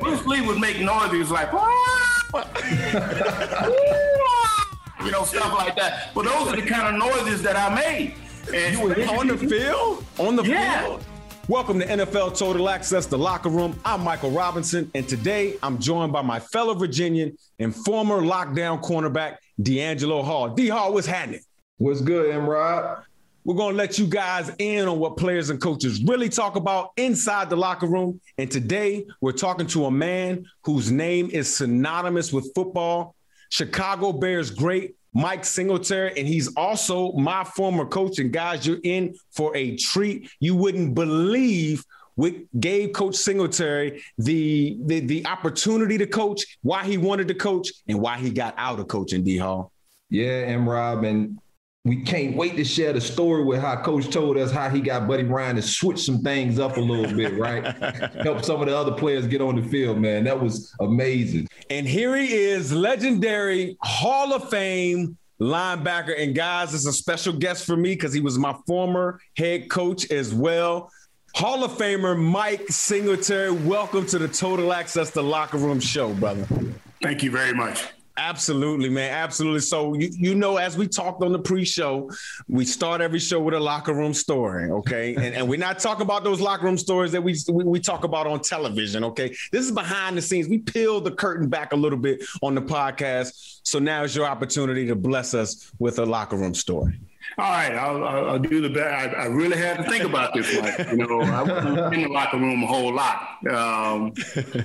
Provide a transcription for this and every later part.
Bruce Lee would make noises like, you know, stuff like that. But those are the kind of noises that I made. And you were on the field? On the yeah. field? Welcome to NFL Total Access, the locker room. I'm Michael Robinson, and today I'm joined by my fellow Virginian and former lockdown cornerback, DeAngelo Hall. D Hall, what's happening? What's good, M Rob? We're going to let you guys in on what players and coaches really talk about inside the locker room. And today we're talking to a man whose name is synonymous with football, Chicago Bears great Mike Singletary, and he's also my former coach. And guys, you're in for a treat. You wouldn't believe what gave Coach Singletary the, the, the opportunity to coach, why he wanted to coach, and why he got out of coaching, D Hall. Yeah, M Rob, and we can't wait to share the story with how Coach told us how he got Buddy Ryan to switch some things up a little bit, right? Help some of the other players get on the field, man. That was amazing. And here he is, legendary Hall of Fame linebacker. And guys, it's a special guest for me because he was my former head coach as well. Hall of Famer Mike Singletary, welcome to the Total Access to Locker Room show, brother. Thank you very much. Absolutely, man. Absolutely. So you you know, as we talked on the pre-show, we start every show with a locker room story, okay? and, and we're not talking about those locker room stories that we, we, we talk about on television, okay? This is behind the scenes. We peeled the curtain back a little bit on the podcast. So now is your opportunity to bless us with a locker room story. All right, I'll, I'll do the best. I, I, really had to think about this one. You know, I was in the locker room a whole lot. Um,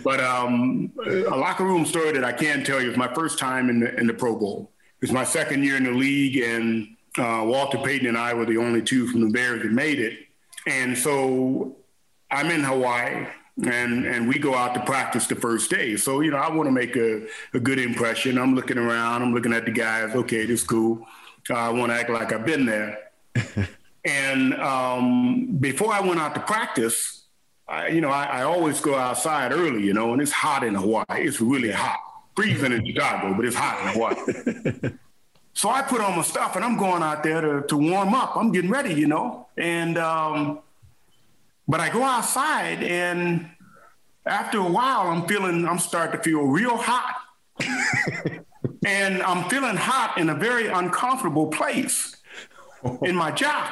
but um, a locker room story that I can tell you is my first time in the, in the Pro Bowl. It's my second year in the league, and uh, Walter Payton and I were the only two from the Bears that made it. And so I'm in Hawaii, and and we go out to practice the first day. So you know, I want to make a, a good impression. I'm looking around. I'm looking at the guys. Okay, this is cool. I want to act like I've been there. and um, before I went out to practice, I, you know, I, I, always go outside early, you know, and it's hot in Hawaii. It's really hot. Freezing in Chicago, but it's hot in Hawaii. so I put on my stuff and I'm going out there to, to warm up. I'm getting ready, you know. And um, but I go outside and after a while I'm feeling I'm starting to feel real hot. and I'm feeling hot in a very uncomfortable place in my job.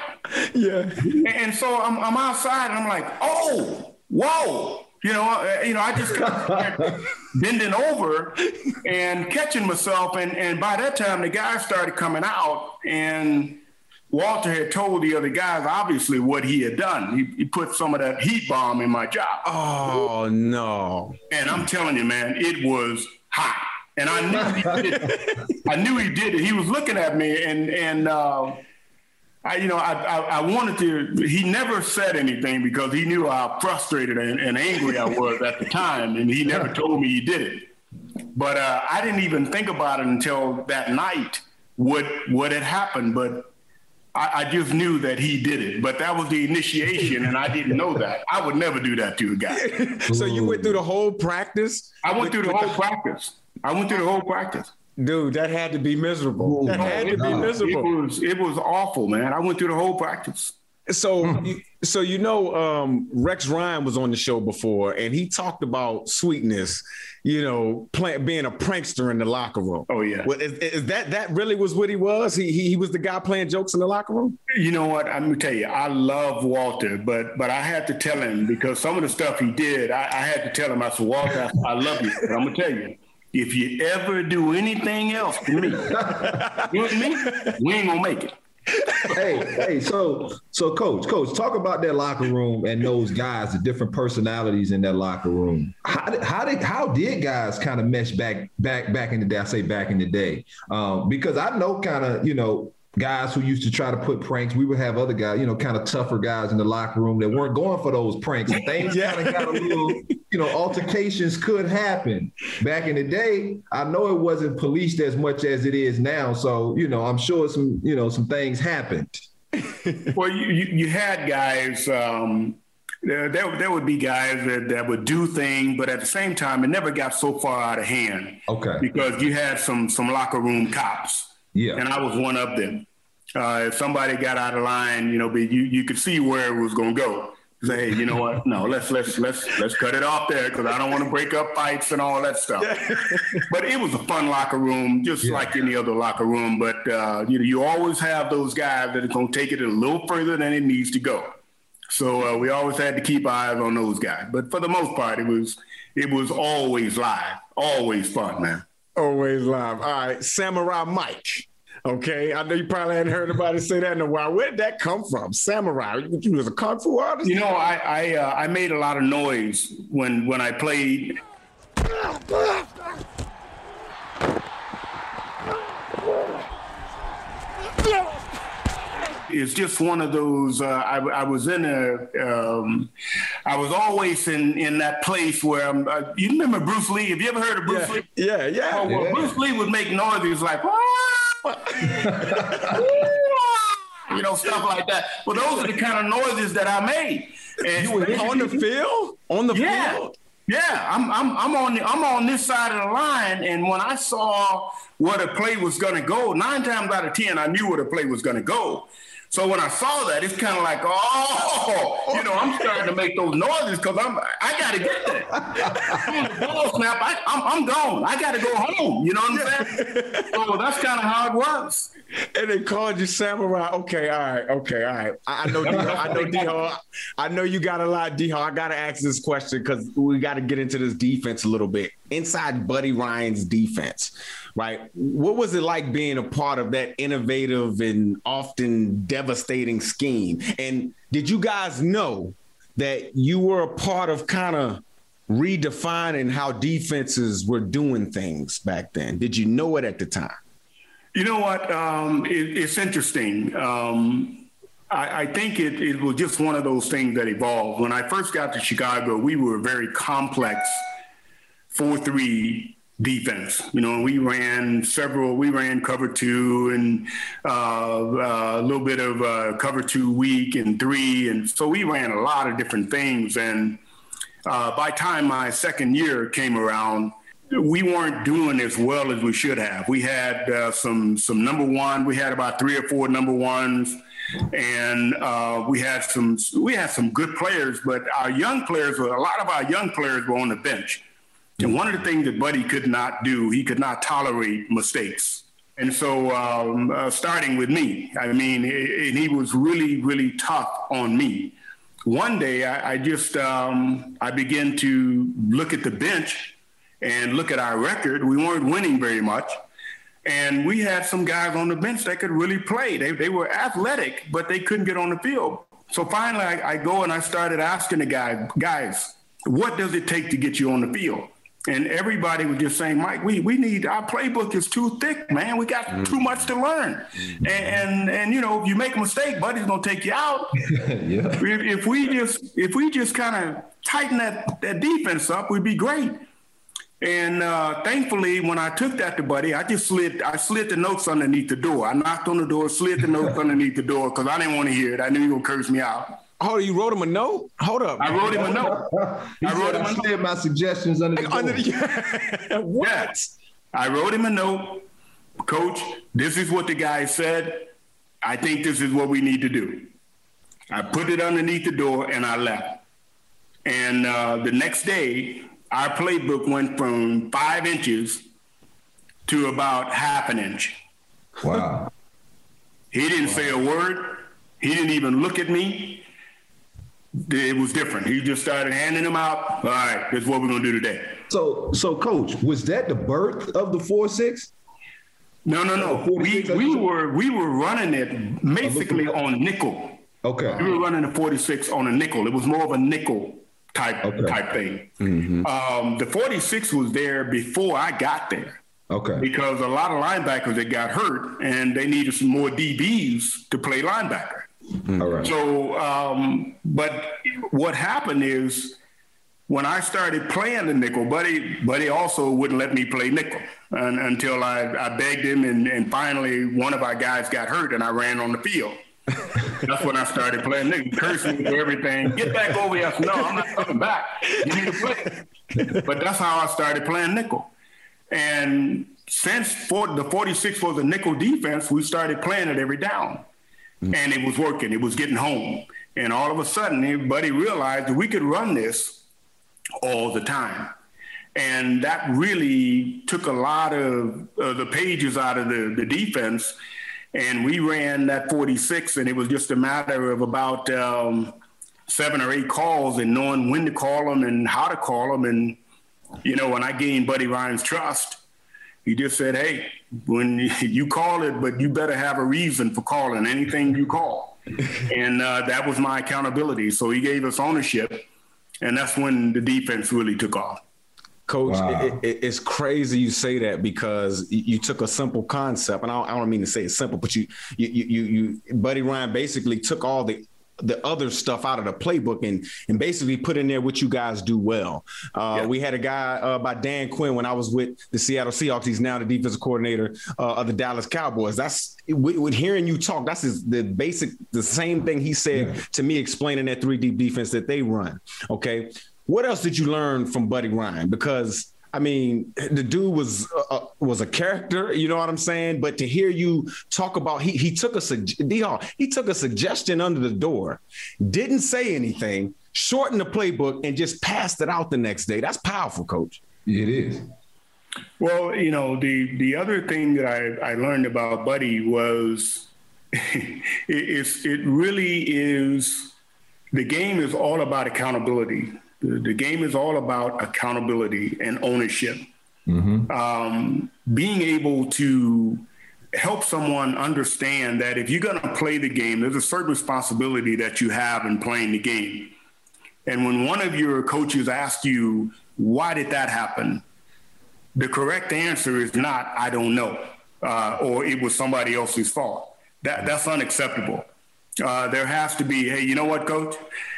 Yeah. And so I'm, I'm outside and I'm like, oh, whoa. You know, uh, you know, I just bending over and catching myself, and and by that time the guys started coming out, and Walter had told the other guys obviously what he had done. He, he, put some of that heat balm in my job. Oh no! And I'm telling you, man, it was hot. And I knew he did it. I knew he did it. He was looking at me, and and uh, I, you know, I, I, I wanted to. He never said anything because he knew how frustrated and, and angry I was at the time, and he never told me he did it. But uh, I didn't even think about it until that night. What what had happened, but I, I, just knew that he did it, but that was the initiation, and I didn't know that. I would never do that to a guy. so you went through the whole practice? I went through the whole practice. I went through the whole practice. Dude, that had to be miserable. That had to be miserable. It was it was awful, man. I went through the whole practice. So, so you know, um, Rex Ryan was on the show before, and he talked about sweetness. You know, play, being a prankster in the locker room. Oh yeah. Well, is, is, that that really was what he was? He, he, he was the guy playing jokes in the locker room. You know what? I'm gonna tell you, I love Walter, but but I had to tell him because some of the stuff he did, I, I had to tell him. I said, Walter, I, I love you, but I'm gonna tell you. If you ever do anything else to me, what We ain't gonna make it hey, hey, so so coach, coach, talk about that locker room and those guys, the different personalities in that locker room. How did how did how did guys kind of mesh back back back in the day? I say back in the day, um, because I know kind of you know guys who used to try to put pranks. We would have other guys, you know, kind of tougher guys in the locker room that weren't going for those pranks. Things yeah. kind of got a little, you know, altercations could happen. Back in the day, I know it wasn't policed as much as it is now. So, you know, I'm sure some, you know, some things happened. well, you, you, you had guys, um, there, there would be guys that, that would do things, but at the same time, it never got so far out of hand. Okay. Because you had some some locker room cops yeah. And I was one of them. Uh, if somebody got out of line, you know, but you you could see where it was going to go. Say, hey, you know what? No, let's let's let's let's cut it off there because I don't want to break up fights and all that stuff. but it was a fun locker room, just yeah. like any other locker room. But uh, you know, you always have those guys that are going to take it a little further than it needs to go. So uh, we always had to keep eyes on those guys. But for the most part, it was it was always live, always fun, man. Always live. All right, Samurai Mike. Okay, I know you probably hadn't heard anybody say that in a while. Where did that come from? Samurai? You was a kung fu artist? You know, I I, uh, I made a lot of noise when when I played. It's just one of those. Uh, I, I, was in a. Um, I was always in in that place where I'm, uh, you remember Bruce Lee. Have you ever heard of Bruce yeah. Lee? Yeah, yeah. Oh, well, yeah. Bruce Lee would make noises like. you know, stuff like that. But those are the kind of noises that I made. And you were on the field? On the yeah. field? Yeah, I'm, I'm, I'm on the, I'm on this side of the line, and when I saw where the play was going to go, nine times out of ten, I knew where the play was going to go. So when I saw that, it's kind of like, oh, you know, I'm starting to make those noises because I'm, I got to get there. the ball snap, I, I'm, I'm gone. I got to go home. You know what I'm saying? so that's kind of how it works. And they called you samurai. Okay, all right, okay, all right. I, I know, I know, i know you got a lot, i got to ask this question because we got to get into this defense a little bit. Inside Buddy Ryan's defense right? What was it like being a part of that innovative and often devastating scheme? And did you guys know that you were a part of kind of redefining how defenses were doing things back then? Did you know it at the time? You know what? Um, it, it's interesting. Um, I, I, think it, it was just one of those things that evolved. When I first got to Chicago, we were a very complex 4 3 defense. You know, we ran several. We ran cover two and uh, uh, a little bit of uh, cover two week and three, and so we ran a lot of different things. And uh, by time my second year came around, we weren't doing as well as we should have. We had uh, some some number one. We had about three or four number ones. And uh, we had some we had some good players, but our young players, were a lot of our young players were on the bench and one of the things that Buddy could not do, he could not tolerate mistakes. And so, um, uh, starting with me, I mean, he was really, really tough on me. One day, I, I just um, I began to look at the bench and look at our record. We weren't winning very much, And we had some guys on the bench that could really play. They, they were athletic, but they couldn't get on the field. So finally, I, I go and I started asking the guys, guys, what does it take to get you on the field? And everybody was just saying, Mike, we, we need our playbook is too thick, man. We got mm. too much to learn. And, and, and you know, if you make a mistake, buddy's gonna take you out. yeah. if, if we just if we just kind of tighten that, that defense up, we'd be great. And uh, thankfully, when I took that to Buddy, I just slid I slid the notes underneath the door. I knocked on the door, slid the notes underneath the door because I didn't want to hear it. I knew he was gonna curse me out. Oh, you wrote him a note? Hold up. I wrote him a note. I wrote him a note. my suggestions under the under the, What? Yes. I wrote him a note. Coach, this is what the guy said. I think this is what we need to do. I put it underneath the door and I left. And uh, the next day, our playbook went from five inches to about half an inch. Wow. he didn't wow. say a word. He didn't even look at me. It was different. He just started handing them out. All right, this is what we're gonna do today. So, so coach, was that the birth of the four six? No, no, no. We we were we were running it basically on nickel. Okay. We were running the 46 on a nickel. It was more of a nickel type okay. type thing. Mm-hmm. Um, the 46 was there before I got there. Okay. Because a lot of linebackers that got hurt and they needed some more DBs to play linebacker. All right. So, um, but what happened is when I started playing the nickel, Buddy, Buddy also wouldn't let me play nickel and, until I, I begged him, and, and finally one of our guys got hurt, and I ran on the field. That's when I started playing. Nigga cursing for everything. Get back over here. No, I'm not coming back. You need to play. But that's how I started playing nickel. And since for, the 46 was a nickel defense, we started playing it every down. And it was working. It was getting home. And all of a sudden, everybody realized that we could run this all the time. And that really took a lot of uh, the pages out of the, the defense and we ran that 46, and it was just a matter of about um, seven or eight calls and knowing when to call them and how to call them. And, you know, when I gained Buddy Ryan's trust, he just said, hey, when you call it, but you better have a reason for calling anything you call. and uh, that was my accountability. So he gave us ownership, and that's when the defense really took off. Coach, wow. it, it, it's crazy you say that because you, took a simple concept, and I don't, I don't, mean to say it's simple, but you, you, you, you, Buddy Ryan basically took all the the other stuff out of the playbook and and basically put in there what you guys do well. Uh, yeah. We had a guy uh, by Dan Quinn when I was with the Seattle Seahawks. He's now the defensive coordinator uh, of the Dallas Cowboys. That's with, with hearing you talk. That's his, the basic, the same thing he said yeah. to me, explaining that three deep defense that they run. Okay, what else did you learn from Buddy Ryan? Because I mean, the dude was uh, uh, was a character, you know what I'm saying. But to hear you talk about, he he took a he took a suggestion under the door, didn't say anything, shortened the playbook, and just passed it out the next day. That's powerful, coach. It is. Well, you know, the the other thing that I, I learned about Buddy was it, it's it really is the game is all about accountability the, game is all about accountability and ownership. Mm-hmm. Um, being able to help someone understand that if you're going to play the game, there's a certain responsibility that you have in playing the game. And when one of your coaches asks you, why did that happen? The correct answer is not, I don't know, uh, or it was somebody else's fault. That, that's unacceptable. Uh, there has to be, hey, you know what, coach?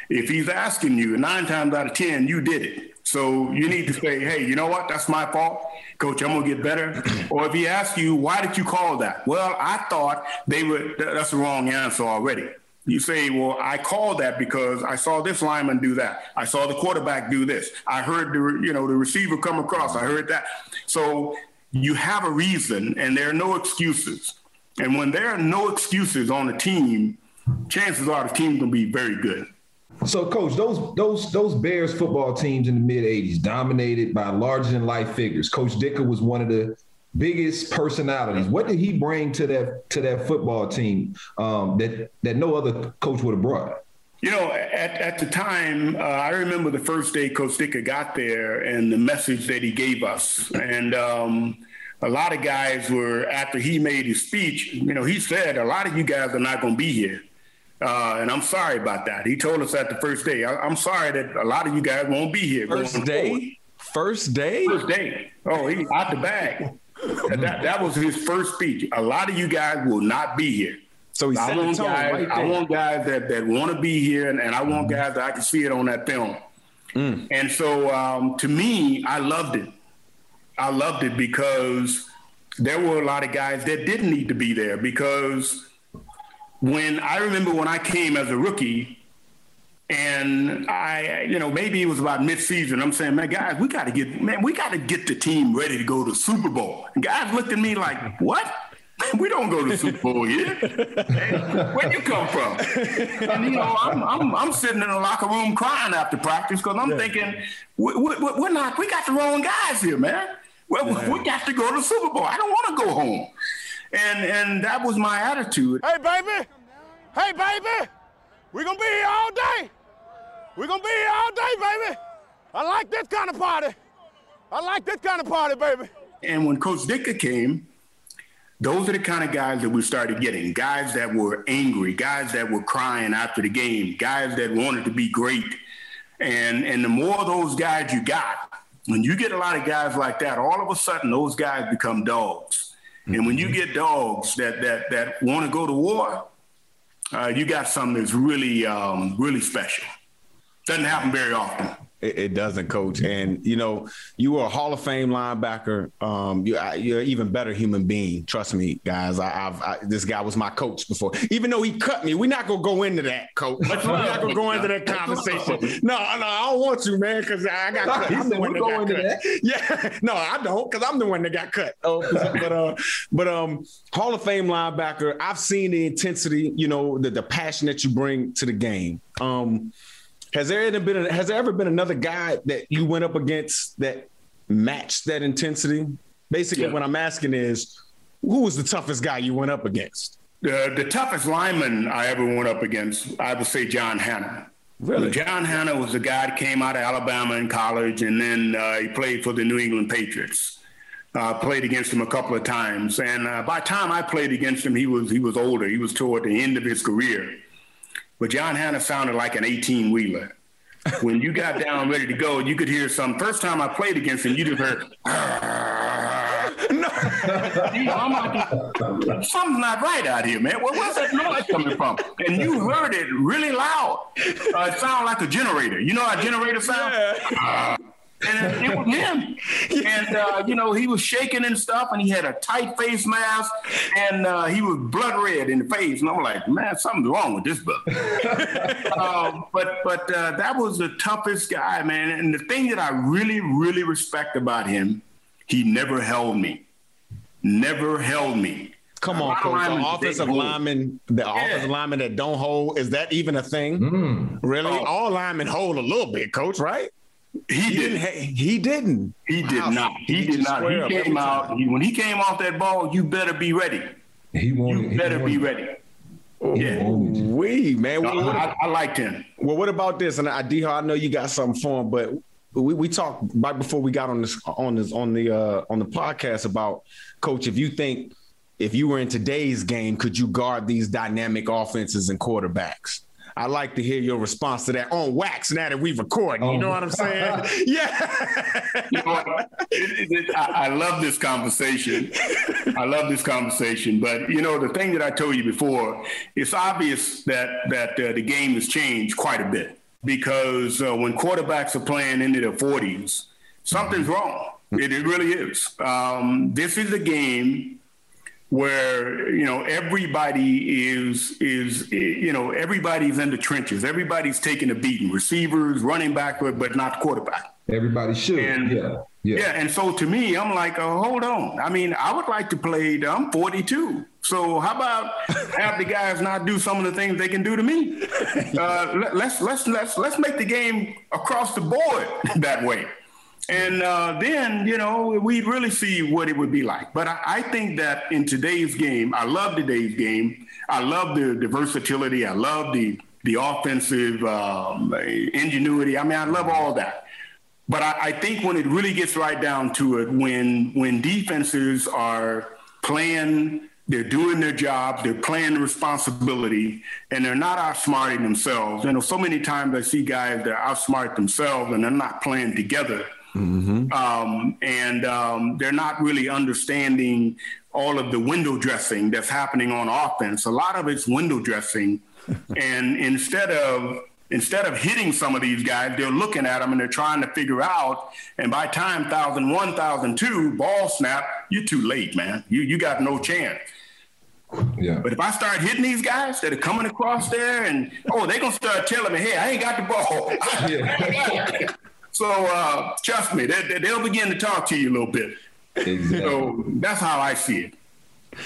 If he's asking you, nine times out of 10, you did it. So you need to say, hey, you know what? That's my fault. Coach, I'm going to get better. or if he asks you, why did you call that? Well, I thought they were, that's the wrong answer already. You say, well, I called that because I saw this lineman do that. I saw the quarterback do this. I heard the, you know, the receiver come across. I heard that. So you have a reason and there are no excuses. And when there are no excuses on a team, chances are the team's going to be very good. So, coach, those those those Bears football teams in the mid '80s dominated by larger than life figures. Coach Ditka was one of the biggest personalities. What did he bring to that to that football team um, that that no other coach would have brought? You know, at, at the time, uh, I remember the first day Coach Ditka got there and the message that he gave us. And um, a lot of guys were after he made his speech. You know, he said a lot of you guys are not going to be here, uh, and I'm sorry about that. He told us that the first day. I, am sorry that a lot of you guys won't be here. First day. Forward. First day. First day. Oh, he out the bag. that, that was his first speech. A lot of you guys will not be here. So he I want guys, right I want guys that, that want to be here, and, and I want mm-hmm. guys that I can see it on that film. Mm. And so, um, to me, I loved it. I loved it because there were a lot of guys that didn't need to be there because when I remember when I came as a rookie and I, you know, maybe it was about mid-season. I'm saying, man, guys, we got to get, man, we got to get the team ready to go to Super Bowl. And guys looked at me like, what? we don't go to Super Bowl here. Where you come from? And you know, I'm, I'm, I'm sitting in the locker room crying after practice because I'm yeah. thinking, we, we, we're not, we got the wrong guys here, man. Well, yeah. we got to go to the Super Bowl. I don't want to go home. And and that was my attitude. Hey, baby. Hey, baby. We're going to be here all day. We're going to be here all day, baby. I like this kind of party. I like this kind of party, baby. And when Coach Ditka came, those are the kind of guys that we started getting guys that were angry, guys that were crying after the game, guys that wanted to be great. And, and the more of those guys you got, when you get a lot of guys like that, all of a sudden those guys become dogs. And when you mm-hmm. get dogs that that that want to go to war, uh, you got something that's really um, really special. Doesn't happen very often. It, it, doesn't, coach. And you know, you are a Hall of Fame linebacker. Um, you, are an even better human being. Trust me, guys. I, have this guy was my coach before. Even though he cut me, we're not gonna go into that, coach. We're not gonna go into that conversation. No, no, I don't want to, man, because I got cut. I'm the one that got cut. That. Yeah, no, I don't, because I'm the one that got cut. Oh, but uh, but um, Hall of Fame linebacker. I've seen the intensity. You know, the the passion that you bring to the game. Um has there ever been has there ever been another guy that you went up against that matched that intensity? Basically, yeah. what I'm asking is, who was the toughest guy you went up against? Uh, the toughest lineman I ever went up against, I would say John Hannah. Really? John Hannah was a guy that came out of Alabama in college, and then uh, he played for the New England Patriots. Uh, played against him a couple of times, and uh, by the time I played against him, he was he was older. He was toward the end of his career. But John Hannah sounded like an 18 wheeler. When you got down ready to go, you could hear some. First time I played against him, you just heard. no, like, something's not right out here, man. Where, where's that noise coming from? And you heard it really loud. Uh, it sounded like a generator. You know how a generator sounds? Yeah and it was him. And uh, you know, he was shaking and stuff, and he had a tight face mask, and uh, he was blood red in the face. And I'm like, man, something's wrong with this book. uh, but but uh, that was the toughest guy, man. And the thing that I really really respect about him, he never held me. Never held me. Come on, coach. The offensive lineman, the yeah. offensive lineman that don't hold, is that even a thing? Mm. Really? Oh. All linemen hold a little bit, coach, right? He, he didn't. He didn't. He did wow. not. He, he did not. He came out. He, when he came off that ball, you better be ready. He wanted. You better be ready. Oh, yeah, we man. No, I, I, liked him. Well, what about this? And I, Diho, I know you got something for him, but we, we talked right before we got on this on this on the uh, on the podcast about coach. If you think if you were in today's game, could you guard these dynamic offenses and quarterbacks? I'd like to hear your response to that on wax now that we've recorded. You know what I'm saying? yeah. you know, I, I love this conversation. I love this conversation. But you know, the thing that I told you before, it's obvious that that uh, the game has changed quite a bit because uh, when quarterbacks are playing into their 40s, something's wrong. It, it really is. Um, this is a game where you know everybody is is you know everybody's in the trenches. Everybody's taking a beating receivers running back but not quarterback. Everybody should and, yeah yeah. yeah and so to me i'm like oh, hold on. I mean i would like to play i'm 42 so how about have the guys not do some of the things they can do to me? Uh, let's let's let's let's make the game across the board that way and uh, then, you know, we'd really see what it would be like. But I, I, think that in today's game, I love today's game. I love the, the versatility. I love the the offensive um, ingenuity. I mean, I love all that. but I, I think when it really gets right down to it, when when defenses are playing they're doing their job, they're playing responsibility, and they're not outsmarting themselves. You know, so many times I see guys that are outsmart themselves and they're not playing together. Mm-hmm. Um, and um, they're not really understanding all of the window dressing that's happening on offense. A lot of it's window dressing. and instead of instead of hitting some of these guys, they're looking at them and they're trying to figure out. And by time 1001, 1002, ball snap, you're too late, man. You you got no chance. Yeah. But if I start hitting these guys that are coming across there, and oh, they're gonna start telling me, "Hey, I ain't got the ball." Yeah. So uh, trust me, they, will begin to talk to you a little bit. Exactly. So that's how I see it.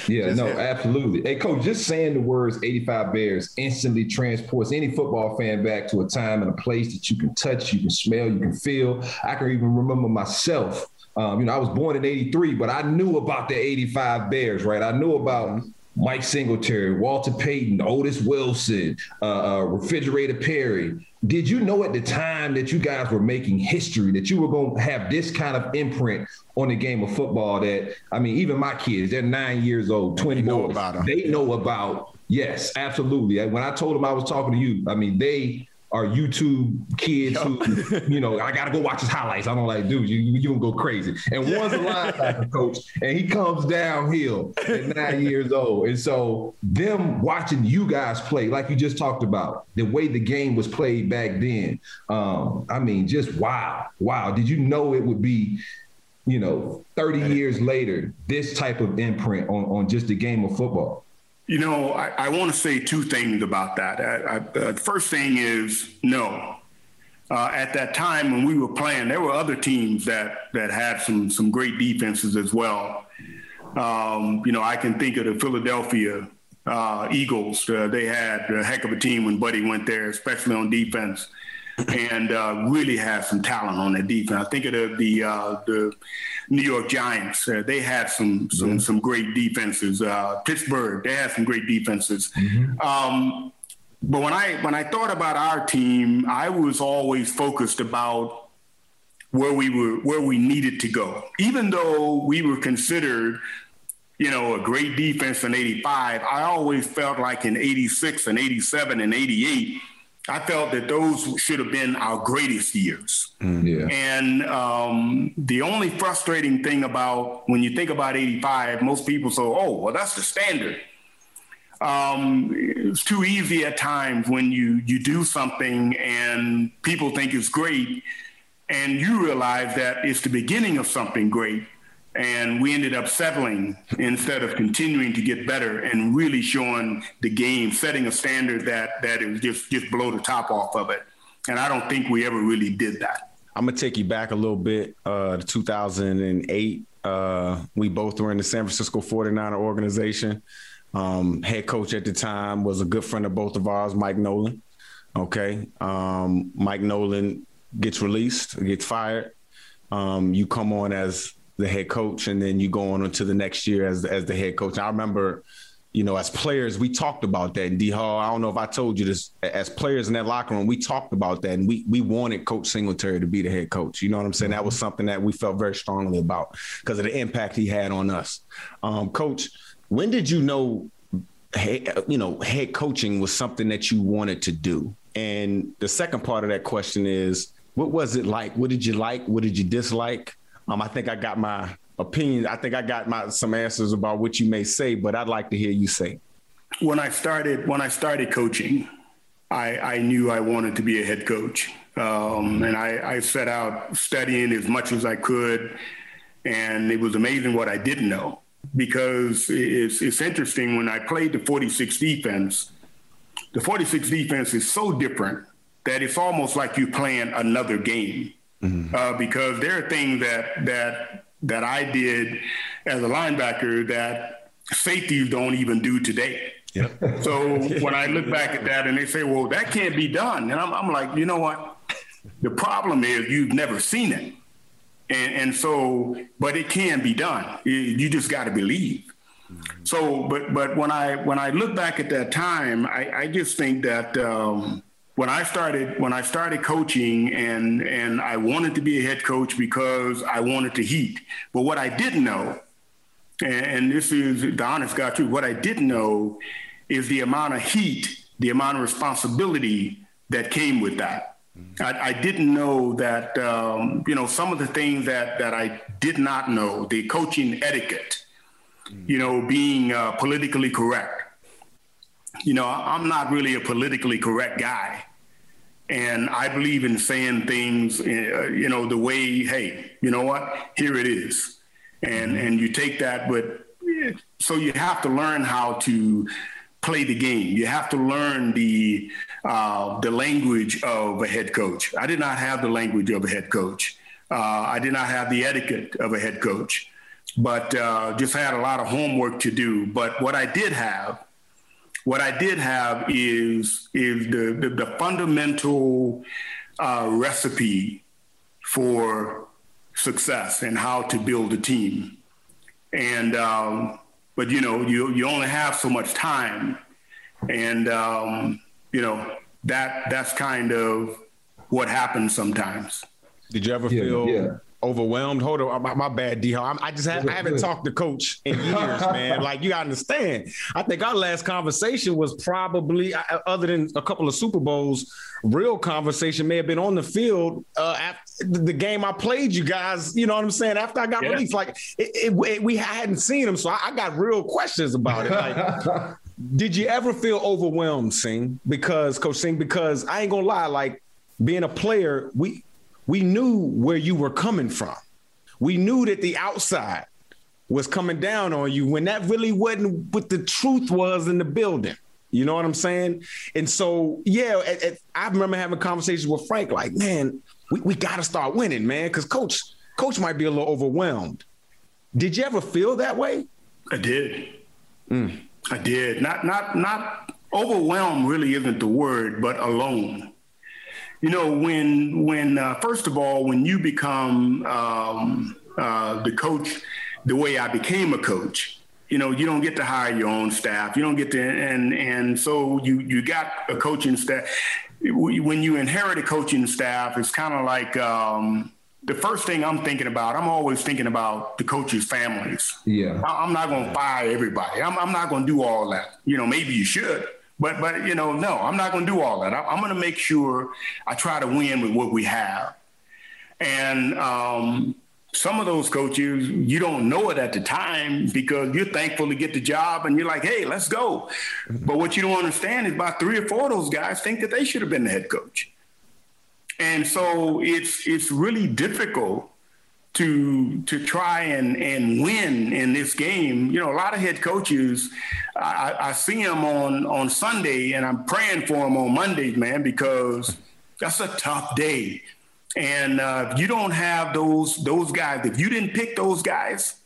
Yeah, just no, absolutely. Hey, coach, just saying the words 85 Bears instantly transports any football fan back to a time and a place that you can touch, you can smell, you can feel. I can even remember myself. Um, you know, I was born in 83, but I knew about the 85 Bears, right? I knew about Mike Singletary, Walter Payton, Otis Wilson, uh, uh, Refrigerator Perry. Did you know at the time that you guys were making history, that you were going to have this kind of imprint on the game of football? That I mean, even my kids, they're nine years old, twenty know about them. They know about. Yes, absolutely. When I told them I was talking to you, I mean, they are YouTube kids who, you know, I gotta go watch his highlights. I don't like, dude, you you gonna go crazy. And one's a linebacker coach, and he comes downhill at nine years old. And so them watching you guys play, like you just talked about, the way the game was played back then. Um, I mean, just wow, wow. Did you know it would be you know, 30 years later, this type of imprint on, on just the game of football? You know, I, I want to say two things about that. I, I, uh, the first thing is no. Uh, at that time when we were playing, there were other teams that that had some some great defenses as well. Um, you know, I can think of the Philadelphia uh, Eagles. Uh, they had a heck of a team when Buddy went there, especially on defense and uh, really had some talent on that defense. I think of the the, uh, the New York Giants. Uh, they had some some mm-hmm. some great defenses. Uh, Pittsburgh, they had some great defenses. Mm-hmm. Um, but when I when I thought about our team, I was always focused about where we were where we needed to go. Even though we were considered you know, a great defense in 85. I always felt like in 86 and 87 and 88, I felt that those should have been our greatest years. Mm, yeah. And um, the only frustrating thing about when you think about 85, most people say, oh, well, that's the standard. Um, it's too easy at times when you, you do something and people think it's great and you realize that it's the beginning of something great and we ended up settling instead of continuing to get better and really showing the game, setting a standard that that just just blow the top off of it. And I don't think we ever really did that. I'm gonna take you back a little bit uh, to 2008. Uh, we both were in the San Francisco 49er organization. Um, head coach at the time was a good friend of both of ours, Mike Nolan. Okay, um, Mike Nolan gets released, gets fired. Um, you come on as the head coach, and then you go on to the next year as as the head coach. I remember, you know, as players, we talked about that. And D Hall, I don't know if I told you this. As players in that locker room, we talked about that, and we we wanted Coach Singletary to be the head coach. You know what I'm saying? That was something that we felt very strongly about because of the impact he had on us. Um, coach, when did you know? you know, head coaching was something that you wanted to do. And the second part of that question is, what was it like? What did you like? What did you dislike? Um, I think I got my opinion. I think I got my some answers about what you may say, but I'd like to hear you say. When I started, when I started coaching, I, I knew I wanted to be a head coach, um, and I, I set out studying as much as I could, and it was amazing what I didn't know because it's it's interesting when I played the 46 defense. The 46 defense is so different that it's almost like you're playing another game mm-hmm. uh, because there are things that that that I did as a linebacker that safeties don't even do today. Yep. So when I look back at that and they say, "Well, that can't be done," and I'm, I'm like, you know what? The problem is you've never seen it, and and so, but it can be done. You just got to believe. Mm-hmm. So, but but when I when I look back at that time, I, I just think that um, when I started when I started coaching and and I wanted to be a head coach because I wanted to heat. But what I didn't know, and, and this is the honest God truth, what I didn't know is the amount of heat, the amount of responsibility that came with that. I, I, didn't know that um, you know some of the things that that I did not know, the coaching etiquette, you know, being uh, politically correct. You know, I'm not really a politically correct guy. And I believe in saying things, uh, you know, the way, hey, you know what? Here it is. And, and you take that, but so you have to learn how to play the game. You have to learn the, uh, the language of a head coach. I did not have the language of a head coach. Uh, I did not have the etiquette of a head coach, but uh, just had a lot of homework to do. But what I did have what I did have is is the the, the fundamental uh, recipe for success and how to build a team. And um, but you know you you only have so much time, and um, you know that that's kind of what happens sometimes. Did you ever yeah, feel? Yeah overwhelmed. Hold on, my, my bad, D. I just have, I haven't talked to coach in years, man. Like you gotta understand. I think our last conversation was probably, uh, other than a couple of Super Bowls, real conversation may have been on the field uh, after the game I played. You guys, you know what I'm saying? After I got yeah. released, like it, it, it, we hadn't seen him, so I, I got real questions about it. Like, did you ever feel overwhelmed, Sing? Because Coach Sing, because I ain't gonna lie, like being a player, we we knew where you were coming from. We knew that the outside was coming down on you when that really wasn't what the truth was in the building. You know what I'm saying? And so, yeah, it, it, I remember having conversations with Frank, like, man, we, we got to start winning, man, because coach, coach might be a little overwhelmed. Did you ever feel that way? I did. Mm. I did. Not, not, not overwhelmed. Really isn't the word, but alone you know, when when uh, first of all, when you become um, uh, the coach, the way I became a coach, you know, you don't get to hire your own staff. You don't get to, and and so you you got a coaching staff. When you inherit a coaching staff, it's kind of like. Um, the first thing I'm thinking about, I'm always thinking about the coaches' families. Yeah. I'm not going to fire everybody. I'm, I'm not going to do all that. You know, maybe you should, but but you know, no, I'm not going to do all that. I, am going to make sure I try to win with what we have. And um, some of those coaches, you don't know it at the time because you're thankful to get the job and you're like, hey, let's go. But what you don't understand is about three or four of those guys think that they should have been the head coach. And so it's it's really difficult to to try and and win in this game. You know, a lot of head coaches, I, I see them on on Sunday, and I'm praying for them on Mondays, man, because that's a tough day. And uh, you don't have those those guys. If you didn't pick those guys,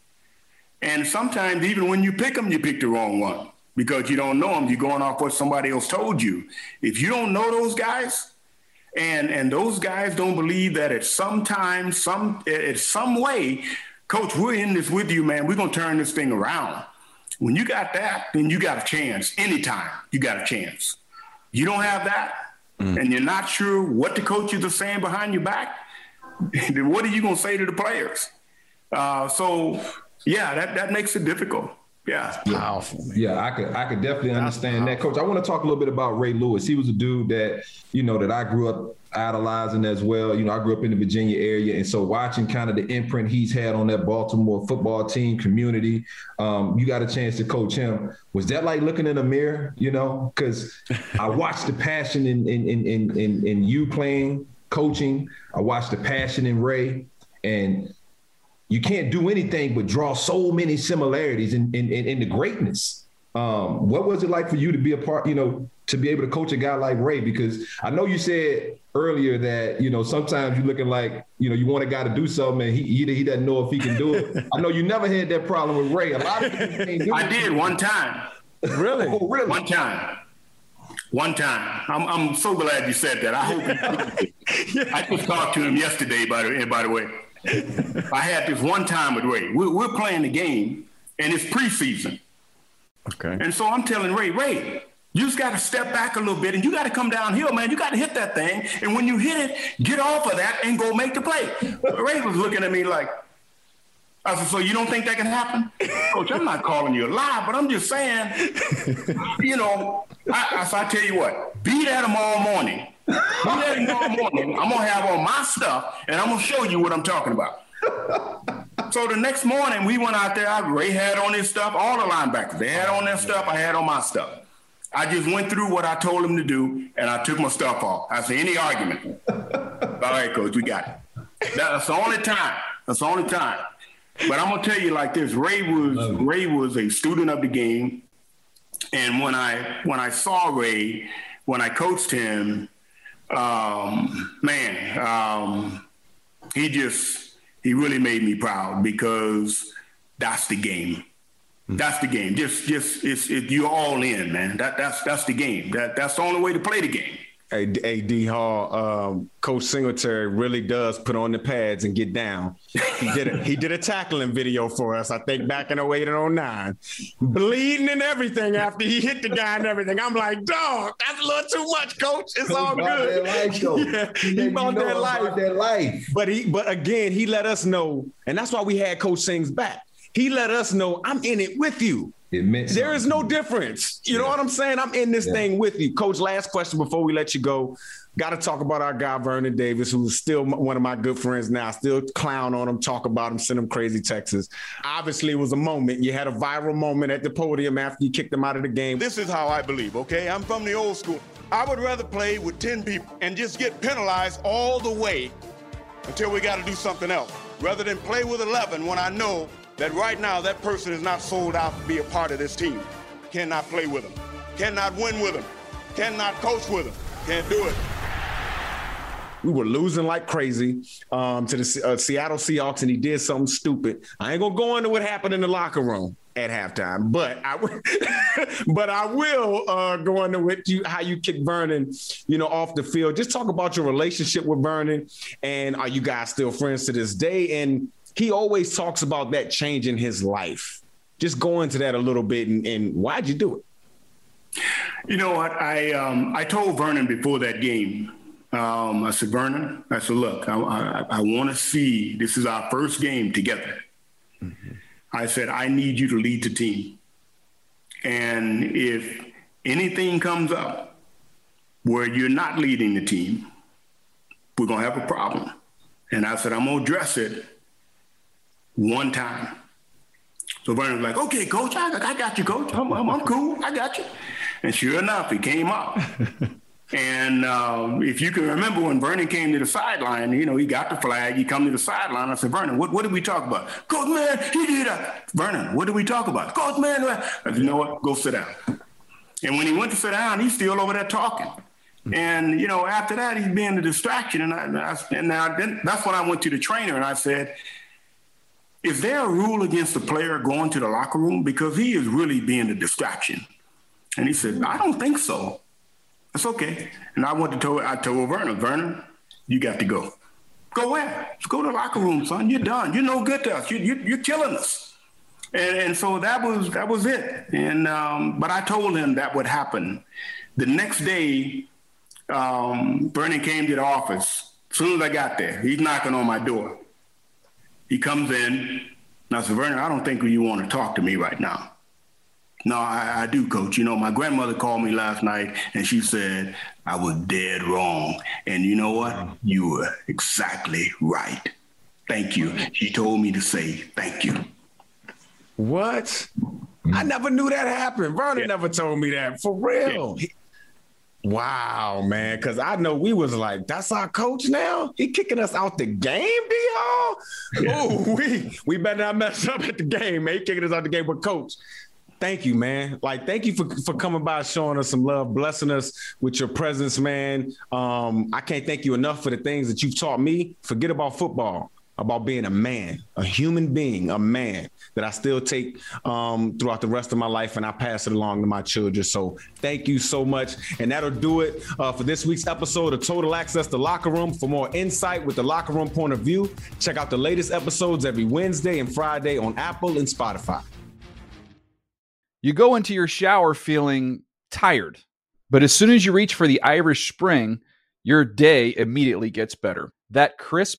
and sometimes even when you pick them, you pick the wrong one because you don't know them. You're going off what somebody else told you. If you don't know those guys, and and those guys don't believe that at some time, some at some way, coach, we're in this with you, man. We're gonna turn this thing around. When you got that, then you got a chance. Anytime you got a chance. You don't have that, mm. and you're not sure what the coaches are saying behind your back. then what are you gonna say to the players? Uh, so yeah, that that makes it difficult. Yeah, powerful. Man. Yeah, I could I could definitely understand that, Coach. I want to talk a little bit about Ray Lewis. He was a dude that you know that I grew up idolizing as well. You know, I grew up in the Virginia area, and so watching kind of the imprint he's had on that Baltimore football team community. Um, you got a chance to coach him. Was that like looking in a mirror? You know, because I watched the passion in in in in in you playing coaching. I watched the passion in Ray, and you can't do anything but draw so many similarities in, in, in, in the greatness. Um, what was it like for you to be a part, you know, to be able to coach a guy like Ray? Because I know you said earlier that, you know, sometimes you're looking like, you know, you want a guy to do something and he, he, he doesn't know if he can do it. I know you never had that problem with Ray. A lot of people I did one time. Really? Oh, really? One time. One time. I'm, I'm so glad you said that. I hope you, I just talked to him yesterday, by the, by the way. I had this one time with Ray. We're, we're, playing the game, and it's preseason. Okay. And so I'm telling Ray, Ray, You just got to step back a little bit and you got to come downhill, man. You got to hit that thing. And when you hit it, get off of that and go make the play. Ray was looking at me like, I said, so you don't think that can happen? Coach, I'm not calling you a lie, but I'm just saying, you know, I, I, so I tell you what, be there tomorrow morning. Be there tomorrow morning. I'm going to have all my stuff and I'm going to show you what I'm talking about. so the next morning we went out there. I, Ray had on his stuff, all the linebackers. They had on their stuff. I had on my stuff. I just went through what I told him to do, and I took my stuff off. I said, any argument? All right, coach, we got it. That's the only time. That's the only time. But I'm gonna tell you like this: Ray was Ray was a student of the game, and when I when I saw Ray, when I coached him, um, man, um, he just he really made me proud because that's the game. That's the game. Just, just it's it, you're all in, man. That that's that's the game. That that's the only way to play the game. Hey, hey D Hall, um, Coach Singletary really does put on the pads and get down. He did a, he did a tackling video for us, I think, back in 08 and 09. Bleeding and everything after he hit the guy and everything. I'm like, dog, that's a little too much, Coach. It's coach all good. Life, yeah, he about, that life. that life. But he, but again, he let us know, and that's why we had Coach Sings back he let us know I'm in it with you. It meant there is no difference. You yeah. know what I'm saying? I'm in this yeah. thing with you. Coach, last question before we let you go. Got to talk about our guy, Vernon Davis, who's still one of my good friends now. Still clown on him, talk about him, send him crazy texts. Obviously, it was a moment. You had a viral moment at the podium after you kicked him out of the game. This is how I believe, okay? I'm from the old school. I would rather play with 10 people and just get penalized all the way until we got to do something else rather than play with 11 when I know that right now that person is not sold out to be a part of this team. Cannot play with them, cannot win with them, cannot coach with them, can't do it. We were losing like crazy um, to the uh, Seattle Seahawks, and he did something stupid. I ain't gonna go into what happened in the locker room at halftime, but I, but I will uh, go into what you how you kick Vernon, you know, off the field. Just talk about your relationship with Vernon, and are you guys still friends to this day? And he always talks about that change in his life. Just go into that a little bit and, and why'd you do it? You know what? I um, I told Vernon before that game. Um, I said, Vernon, I said, look, I, I, I want to see. This is our first game together. Mm-hmm. I said, I need you to lead the team. And if anything comes up where you're not leading the team, we're gonna have a problem. And I said, I'm gonna address it one time. So Vernon was like, okay, coach, I, I got you, coach. I'm, I'm, I'm, cool. I got you. And sure enough, he came up. and um, if you can remember when Vernon came to the sideline, you know, he got the flag, he come to the sideline. I said, Vernon, what, what did we talk about? Coach, man, he did that. Vernon, what did we talk about? Coach, man, I said, you know what? Go sit down. And when he went to sit down, he's still over there talking. And you know, after that, he's being a distraction. And I, and, I, and I, that's when I went to the trainer and I said, is there a rule against the player going to the locker room? Because he is really being a distraction. And he said, I don't think so. That's okay. And I went to tell I told Vernon, Vernon, you got to go. Go where? Let's go to the locker room, son. You're done. You're no good to us. You, you, you're killing us. And, and so that was that was it. And um, but I told him that would happen. The next day, um, Vernon came to the office. As soon as I got there, he's knocking on my door. He comes in, and I said, Vernon, I don't think you want to talk to me right now. No, I, I, do, coach. You know, my grandmother called me last night and she said I was dead wrong. And you know what? You were exactly right. Thank you. She told me to say thank you. What? I never knew that happened. Vernon yeah. never told me that. For real. Yeah. Wow, man. Cause I know we was like, that's our coach now. He kicking us out the game, y'all. Oh, we we better not mess up at the game, man. He kicking us out the game. But coach, thank you, man. Like, thank you for, for coming by, showing us some love, blessing us with your presence, man. Um, I can't thank you enough for the things that you've taught me. Forget about football about being a man, a human being, a man that I still take um, throughout the rest of my life, and I pass it along to my children. So thank you so much, and that'll do it uh, for this week's episode of Total Access to Locker Room. For more insight with the Locker Room point of view, check out the latest episodes every Wednesday and Friday on Apple and Spotify. You go into your shower feeling tired. But as soon as you reach for the Irish Spring, your day immediately gets better. That crisp,